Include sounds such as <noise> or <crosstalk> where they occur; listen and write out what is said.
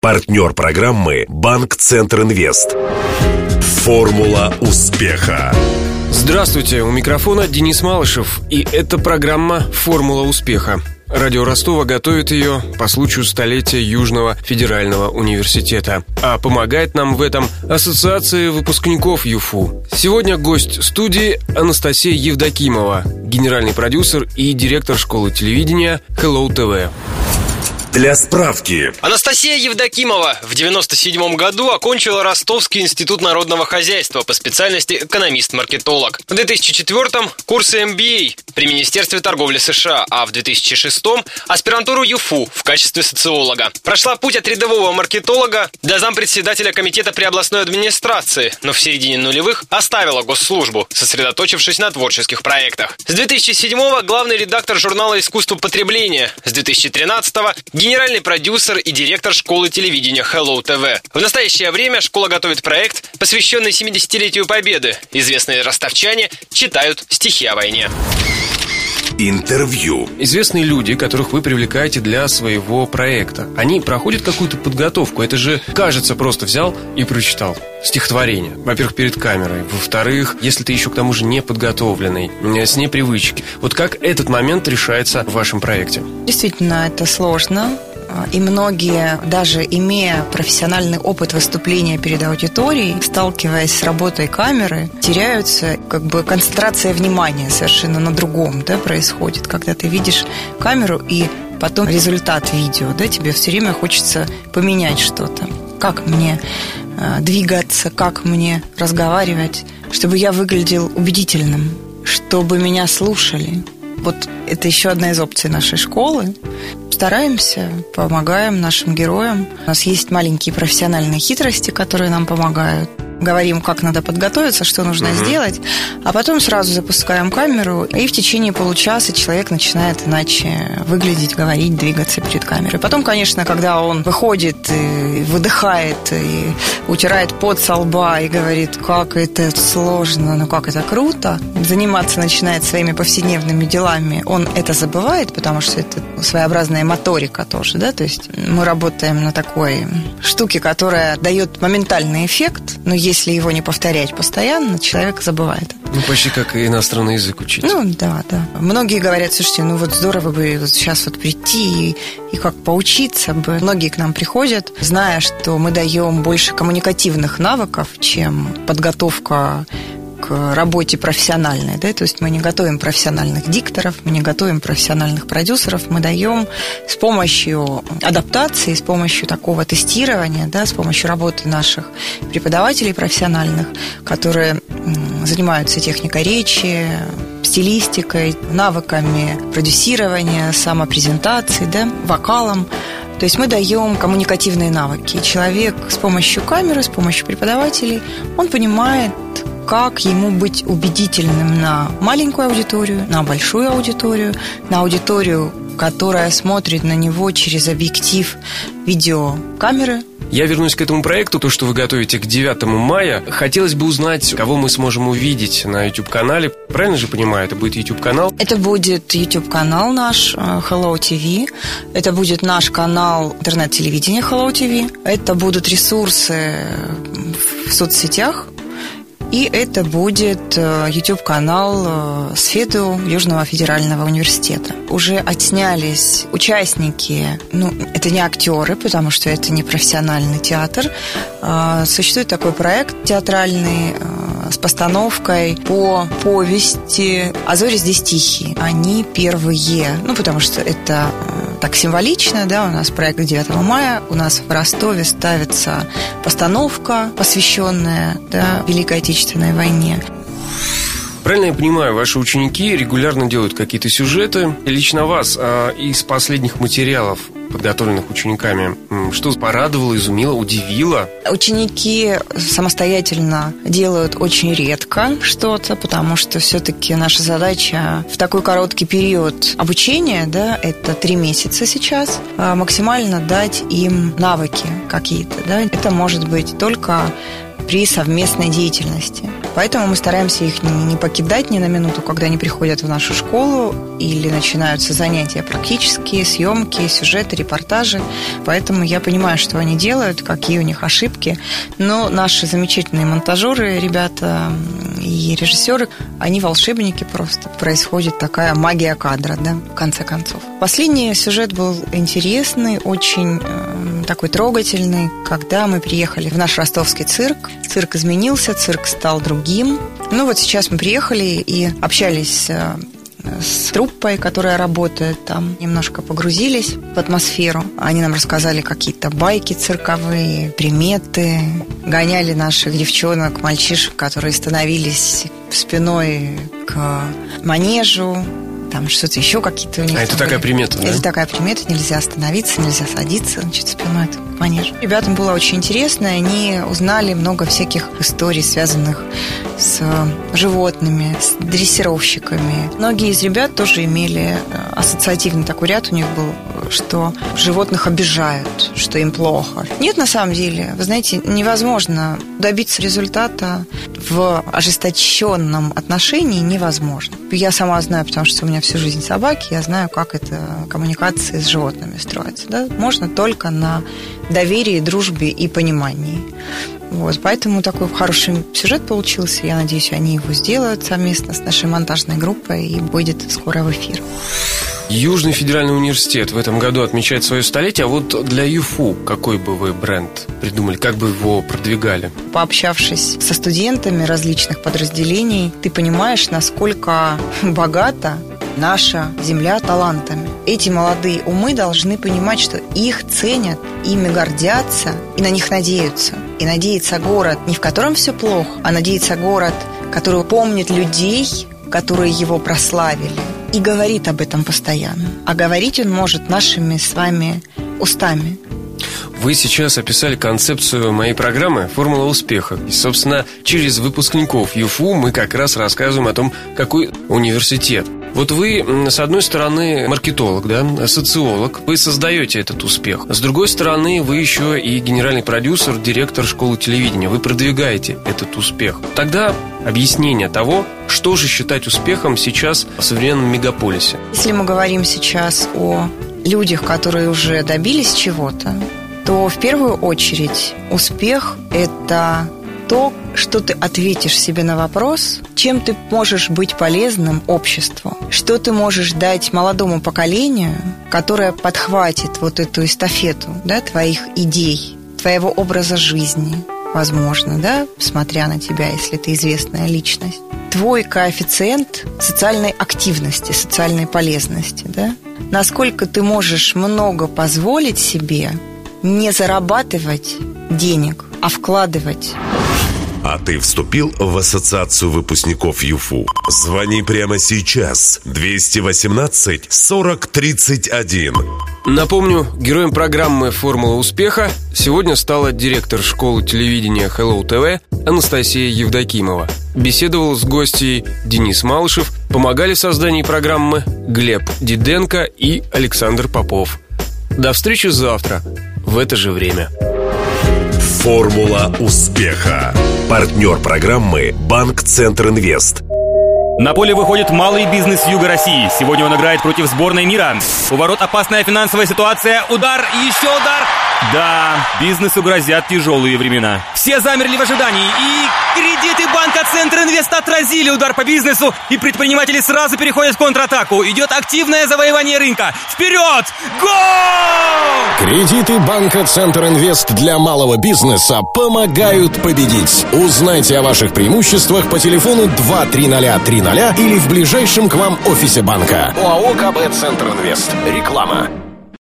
Партнер программы «Банк Центр Инвест». Формула успеха. Здравствуйте, у микрофона Денис Малышев, и это программа «Формула успеха». Радио Ростова готовит ее по случаю столетия Южного федерального университета. А помогает нам в этом Ассоциация выпускников ЮФУ. Сегодня гость студии Анастасия Евдокимова, генеральный продюсер и директор школы телевидения Hello TV. Для справки. Анастасия Евдокимова в 97 году окончила Ростовский институт народного хозяйства по специальности экономист-маркетолог. В 2004 курсы MBA при Министерстве торговли США, а в 2006 аспирантуру ЮФУ в качестве социолога. Прошла путь от рядового маркетолога до зампредседателя комитета при областной администрации, но в середине нулевых оставила госслужбу, сосредоточившись на творческих проектах. С 2007 главный редактор журнала «Искусство потребления», с 2013 генеральный продюсер и директор школы телевидения Hello TV. В настоящее время школа готовит проект, посвященный 70-летию Победы. Известные ростовчане читают стихи о войне. Интервью. Известные люди, которых вы привлекаете для своего проекта, они проходят какую-то подготовку. Это же, кажется, просто взял и прочитал стихотворение. Во-первых, перед камерой. Во-вторых, если ты еще к тому же не подготовленный, с непривычки. Вот как этот момент решается в вашем проекте? Действительно, это сложно. И многие, даже имея профессиональный опыт выступления перед аудиторией, сталкиваясь с работой камеры, теряются, как бы концентрация внимания совершенно на другом да, происходит, когда ты видишь камеру и потом результат видео, да, тебе все время хочется поменять что-то. Как мне э, двигаться, как мне разговаривать, чтобы я выглядел убедительным, чтобы меня слушали. Вот это еще одна из опций нашей школы стараемся, помогаем нашим героям. У нас есть маленькие профессиональные хитрости, которые нам помогают говорим, как надо подготовиться, что нужно угу. сделать, а потом сразу запускаем камеру, и в течение получаса человек начинает иначе выглядеть, говорить, двигаться перед камерой. Потом, конечно, когда он выходит и выдыхает, и утирает пот со лба и говорит, как это сложно, ну как это круто, заниматься начинает своими повседневными делами, он это забывает, потому что это своеобразная моторика тоже, да, то есть мы работаем на такой штуке, которая дает моментальный эффект, но если его не повторять постоянно, человек забывает. Ну, почти как иностранный язык учить. Ну, да, да. Многие говорят, слушайте, ну вот здорово бы вот сейчас вот прийти и, и как поучиться бы. Многие к нам приходят, зная, что мы даем больше коммуникативных навыков, чем подготовка к работе профессиональной, да, то есть мы не готовим профессиональных дикторов, мы не готовим профессиональных продюсеров, мы даем с помощью адаптации, с помощью такого тестирования, да, с помощью работы наших преподавателей профессиональных, которые занимаются техникой речи, стилистикой, навыками продюсирования, самопрезентации, да, вокалом, то есть мы даем коммуникативные навыки. Человек с помощью камеры, с помощью преподавателей, он понимает, как ему быть убедительным на маленькую аудиторию, на большую аудиторию, на аудиторию, которая смотрит на него через объектив видеокамеры. Я вернусь к этому проекту, то, что вы готовите к 9 мая. Хотелось бы узнать, кого мы сможем увидеть на YouTube-канале. Правильно же понимаю, это будет YouTube-канал? Это будет YouTube-канал наш э, Hello TV. Это будет наш канал интернет-телевидения Hello TV. Это будут ресурсы в соцсетях, и это будет э, YouTube-канал э, Сфеду Южного федерального университета. Уже отснялись участники, ну, это не актеры, потому что это не профессиональный театр. А, существует такой проект театральный э, с постановкой по повести «А зори здесь тихие». Они первые, ну, потому что это так символично, да, у нас проект 9 мая, у нас в Ростове ставится постановка, посвященная да, Великой Отечественной войне. Правильно я понимаю, ваши ученики регулярно делают какие-то сюжеты. Лично вас а из последних материалов подготовленных учениками. Что порадовало, изумило, удивило? Ученики самостоятельно делают очень редко что-то, потому что все-таки наша задача в такой короткий период обучения, да, это три месяца сейчас, а максимально дать им навыки какие-то, да. Это может быть только при совместной деятельности. Поэтому мы стараемся их не покидать ни на минуту, когда они приходят в нашу школу или начинаются занятия практические, съемки, сюжеты, репортажи. Поэтому я понимаю, что они делают, какие у них ошибки. Но наши замечательные монтажеры, ребята и режиссеры, они волшебники просто. Происходит такая магия кадра, да, в конце концов. Последний сюжет был интересный, очень э, такой трогательный, когда мы приехали в наш ростовский цирк. Цирк изменился, цирк стал другим. Ну вот сейчас мы приехали и общались э, с труппой, которая работает там, немножко погрузились в атмосферу. Они нам рассказали какие-то байки цирковые, приметы, гоняли наших девчонок, мальчишек, которые становились спиной к манежу, там что-то еще какие-то у них. А это такая были. примета, да? Это такая примета, нельзя остановиться, нельзя садиться, значит, спиной к манежу. Ребятам было очень интересно, они узнали много всяких историй, связанных с животными, с дрессировщиками. Многие из ребят тоже имели э, ассоциативный такой ряд у них был, что животных обижают, что им плохо. Нет, на самом деле, вы знаете, невозможно добиться результата в ожесточенном отношении невозможно. Я сама знаю, потому что у меня всю жизнь собаки, я знаю, как это коммуникации с животными строится. Да? Можно только на доверии, дружбе и понимании. Вот, поэтому такой хороший сюжет получился. Я надеюсь, они его сделают совместно с нашей монтажной группой и будет скоро в эфир. Южный федеральный университет в этом году отмечает свое столетие. А вот для ЮФУ какой бы вы бренд придумали? Как бы его продвигали? Пообщавшись со студентами различных подразделений, ты понимаешь, насколько <laughs> богата наша земля талантами. Эти молодые умы должны понимать, что их ценят, ими гордятся и на них надеются. И надеется город, не в котором все плохо, а надеется город, который помнит людей, которые его прославили, и говорит об этом постоянно. А говорить он может нашими с вами устами. Вы сейчас описали концепцию моей программы «Формула успеха». И, собственно, через выпускников ЮФУ мы как раз рассказываем о том, какой университет. Вот вы, с одной стороны, маркетолог, да, социолог, вы создаете этот успех. С другой стороны, вы еще и генеральный продюсер, директор школы телевидения. Вы продвигаете этот успех. Тогда объяснение того, что же считать успехом сейчас в современном мегаполисе. Если мы говорим сейчас о людях, которые уже добились чего-то, то в первую очередь успех – это то, что ты ответишь себе на вопрос, чем ты можешь быть полезным обществу, что ты можешь дать молодому поколению, которое подхватит вот эту эстафету да, твоих идей, твоего образа жизни, возможно, да, смотря на тебя, если ты известная личность. Твой коэффициент социальной активности, социальной полезности, да? Насколько ты можешь много позволить себе не зарабатывать денег, а вкладывать а ты вступил в ассоциацию выпускников ЮФУ? Звони прямо сейчас. 218 40 31. Напомню, героем программы «Формула успеха» сегодня стала директор школы телевидения Hello TV Анастасия Евдокимова. Беседовал с гостьей Денис Малышев, помогали в создании программы Глеб Диденко и Александр Попов. До встречи завтра в это же время. Формула успеха. Партнер программы «Банк Центр Инвест». На поле выходит малый бизнес Юга России. Сегодня он играет против сборной мира. У ворот опасная финансовая ситуация. Удар еще удар. Да, бизнесу грозят тяжелые времена. Все замерли в ожидании. И кредиты банка Центр Инвест отразили удар по бизнесу. И предприниматели сразу переходят в контратаку. Идет активное завоевание рынка. Вперед! Гол! Кредиты банка Центр Инвест для малого бизнеса помогают победить. Узнайте о ваших преимуществах по телефону 23030 или в ближайшем к вам офисе банка. ОАО КБ Центр Инвест. Реклама.